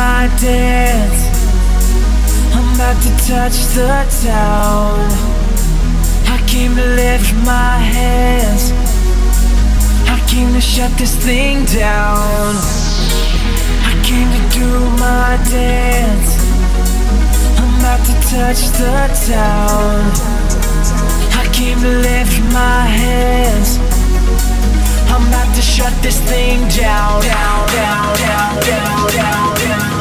my dance. I'm about to touch the town. I came to lift my hands. I came to shut this thing down. I came to do my dance. I'm about to touch the town. I came to lift my hands. I'm about to shut this thing down, down, down, down, down, down